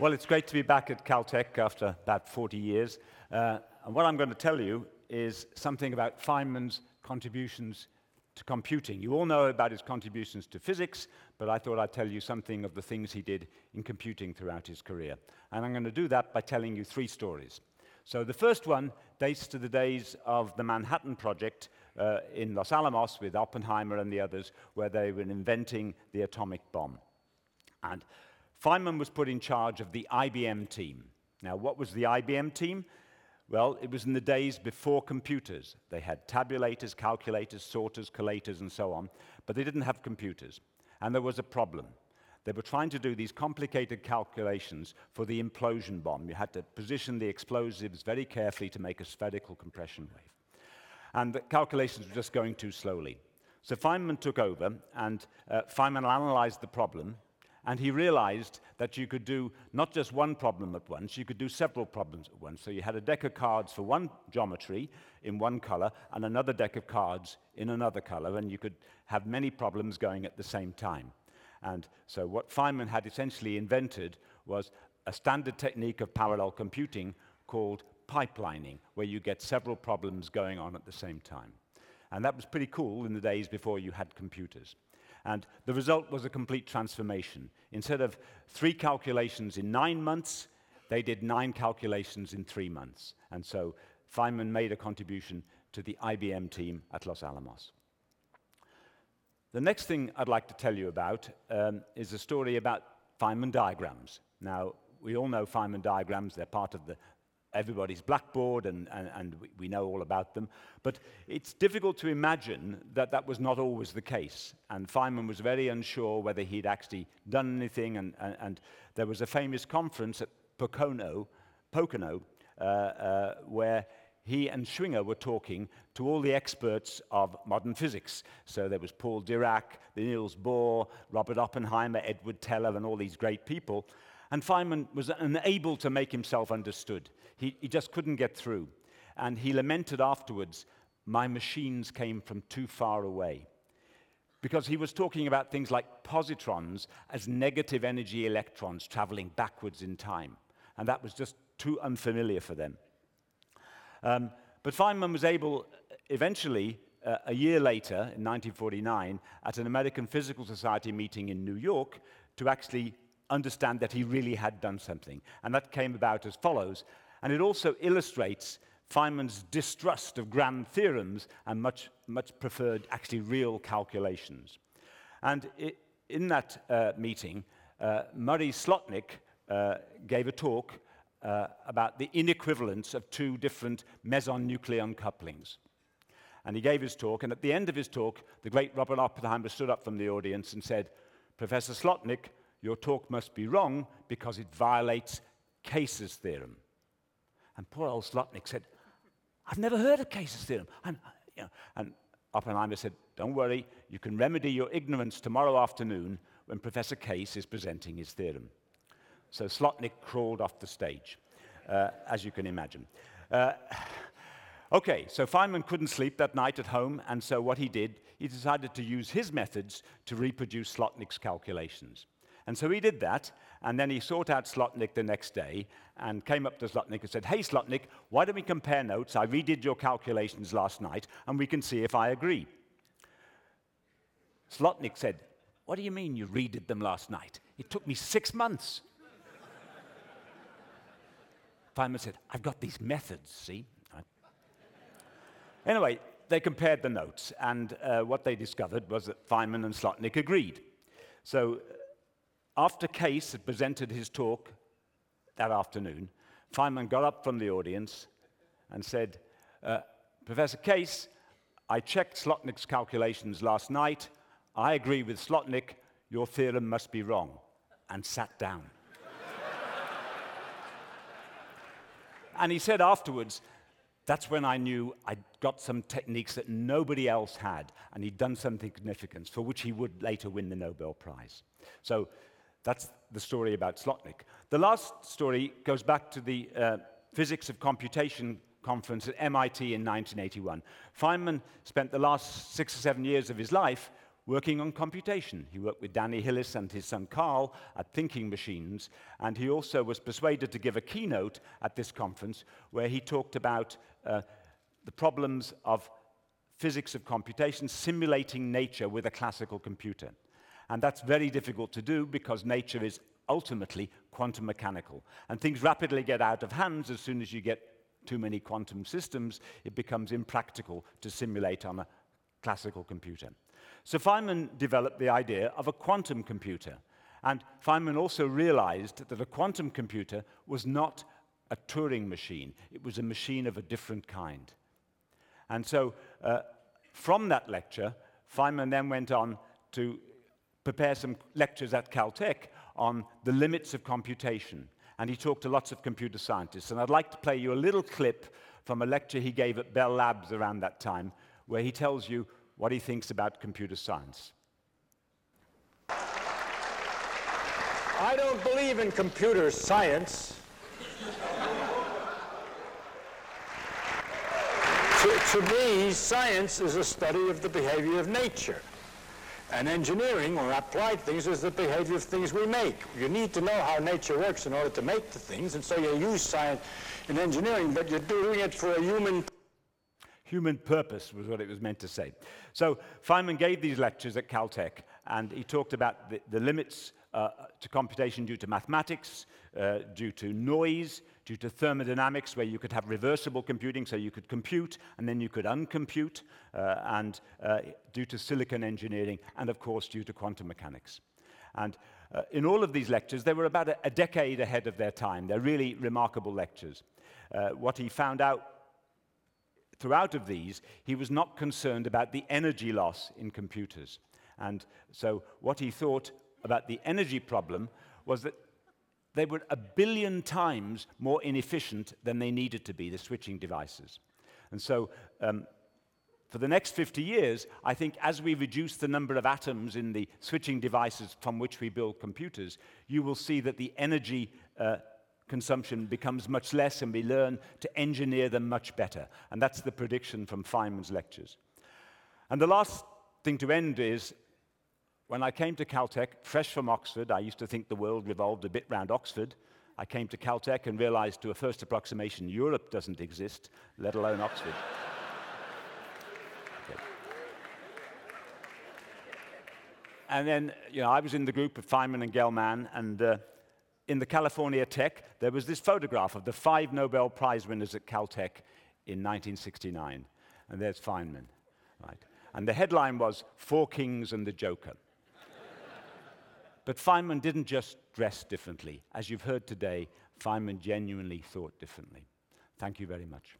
Well, it's great to be back at Caltech after about 40 years. Uh, and what I'm going to tell you is something about Feynman's contributions to computing. You all know about his contributions to physics, but I thought I'd tell you something of the things he did in computing throughout his career. And I'm going to do that by telling you three stories. So the first one dates to the days of the Manhattan Project uh, in Los Alamos with Oppenheimer and the others, where they were inventing the atomic bomb. And Feynman was put in charge of the IBM team. Now, what was the IBM team? Well, it was in the days before computers. They had tabulators, calculators, sorters, collators, and so on, but they didn't have computers. And there was a problem. They were trying to do these complicated calculations for the implosion bomb. You had to position the explosives very carefully to make a spherical compression wave. And the calculations were just going too slowly. So Feynman took over, and uh, Feynman analyzed the problem, and he realized that you could do not just one problem at once, you could do several problems at once. So you had a deck of cards for one geometry in one color and another deck of cards in another color, and you could have many problems going at the same time. And so what Feynman had essentially invented was a standard technique of parallel computing called pipelining, where you get several problems going on at the same time. And that was pretty cool in the days before you had computers. And the result was a complete transformation. Instead of three calculations in nine months, they did nine calculations in three months. And so Feynman made a contribution to the IBM team at Los Alamos. The next thing I'd like to tell you about um, is a story about Feynman diagrams. Now, we all know Feynman diagrams, they're part of the everybody's blackboard and, and, and we know all about them. But it's difficult to imagine that that was not always the case. And Feynman was very unsure whether he'd actually done anything. And, and, and there was a famous conference at Pocono, Pocono uh, uh, where he and Schwinger were talking to all the experts of modern physics. So there was Paul Dirac, Niels Bohr, Robert Oppenheimer, Edward Teller, and all these great people. And Feynman was unable to make himself understood. He, he just couldn't get through. And he lamented afterwards, My machines came from too far away. Because he was talking about things like positrons as negative energy electrons traveling backwards in time. And that was just too unfamiliar for them. Um, but Feynman was able, eventually, uh, a year later, in 1949, at an American Physical Society meeting in New York, to actually understand that he really had done something. And that came about as follows. And it also illustrates Feynman's distrust of grand theorems and much, much preferred actually real calculations. And it, in that uh, meeting, uh, Murray Slotnick uh, gave a talk uh, about the inequivalence of two different meson-nucleon couplings. And he gave his talk, and at the end of his talk, the great Robert Oppenheimer stood up from the audience and said, Professor Slotnick, your talk must be wrong because it violates Case's theorem. And poor old Slotnick said, I've never heard of Case's theorem. You know, and Oppenheimer said, Don't worry, you can remedy your ignorance tomorrow afternoon when Professor Case is presenting his theorem. So Slotnick crawled off the stage, uh, as you can imagine. Uh, okay, so Feynman couldn't sleep that night at home, and so what he did, he decided to use his methods to reproduce Slotnick's calculations. And so he did that, and then he sought out Slotnick the next day and came up to Slotnick and said, Hey, Slotnick, why don't we compare notes? I redid your calculations last night, and we can see if I agree. Slotnick said, What do you mean you redid them last night? It took me six months. Feynman said, I've got these methods, see? Anyway, they compared the notes, and uh, what they discovered was that Feynman and Slotnick agreed. So after Case had presented his talk that afternoon, Feynman got up from the audience and said, uh, Professor Case, I checked Slotnick's calculations last night. I agree with Slotnick. Your theorem must be wrong. And sat down. and he said afterwards, that's when I knew I'd got some techniques that nobody else had, and he'd done something significant, for which he would later win the Nobel Prize. So that's the story about Slotnick. The last story goes back to the uh, Physics of Computation conference at MIT in 1981. Feynman spent the last six or seven years of his life working on computation. He worked with Danny Hillis and his son Carl at Thinking Machines, and he also was persuaded to give a keynote at this conference where he talked about uh, the problems of physics of computation, simulating nature with a classical computer. And that's very difficult to do because nature is ultimately quantum mechanical. And things rapidly get out of hands as soon as you get too many quantum systems, it becomes impractical to simulate on a classical computer. So Feynman developed the idea of a quantum computer. And Feynman also realized that a quantum computer was not a Turing machine, it was a machine of a different kind. And so uh, from that lecture, Feynman then went on to prepare some lectures at Caltech on the limits of computation. And he talked to lots of computer scientists. And I'd like to play you a little clip from a lecture he gave at Bell Labs around that time, where he tells you what he thinks about computer science. I don't believe in computer science. to, to me, science is a study of the behavior of nature. And engineering, or applied things, is the behavior of things we make. You need to know how nature works in order to make the things, and so you use science in engineering, but you're doing it for a human Human purpose was what it was meant to say. So Feynman gave these lectures at Caltech, and he talked about the, the limits Uh, uh, to computation due to mathematics, uh, due to noise, due to thermodynamics, where you could have reversible computing, so you could compute and then you could uncompute, uh, and uh, due to silicon engineering, and of course due to quantum mechanics. And uh, in all of these lectures, they were about a, a decade ahead of their time. They're really remarkable lectures. Uh, what he found out throughout of these, he was not concerned about the energy loss in computers. And so what he thought about the energy problem was that they were a billion times more inefficient than they needed to be, the switching devices. And so um, for the next 50 years, I think as we reduce the number of atoms in the switching devices from which we build computers, you will see that the energy uh, consumption becomes much less and we learn to engineer them much better. And that's the prediction from Feynman's lectures. And the last thing to end is when I came to Caltech, fresh from Oxford, I used to think the world revolved a bit round Oxford. I came to Caltech and realized to a first approximation Europe doesn't exist, let alone Oxford. okay. And then, you know, I was in the group of Feynman and Gell-Mann, and uh, in the California Tech, there was this photograph of the five Nobel Prize winners at Caltech in 1969. And there's Feynman, right? And the headline was Four Kings and the Joker. But Feynman didn't just dress differently. As you've heard today, Feynman genuinely thought differently. Thank you very much.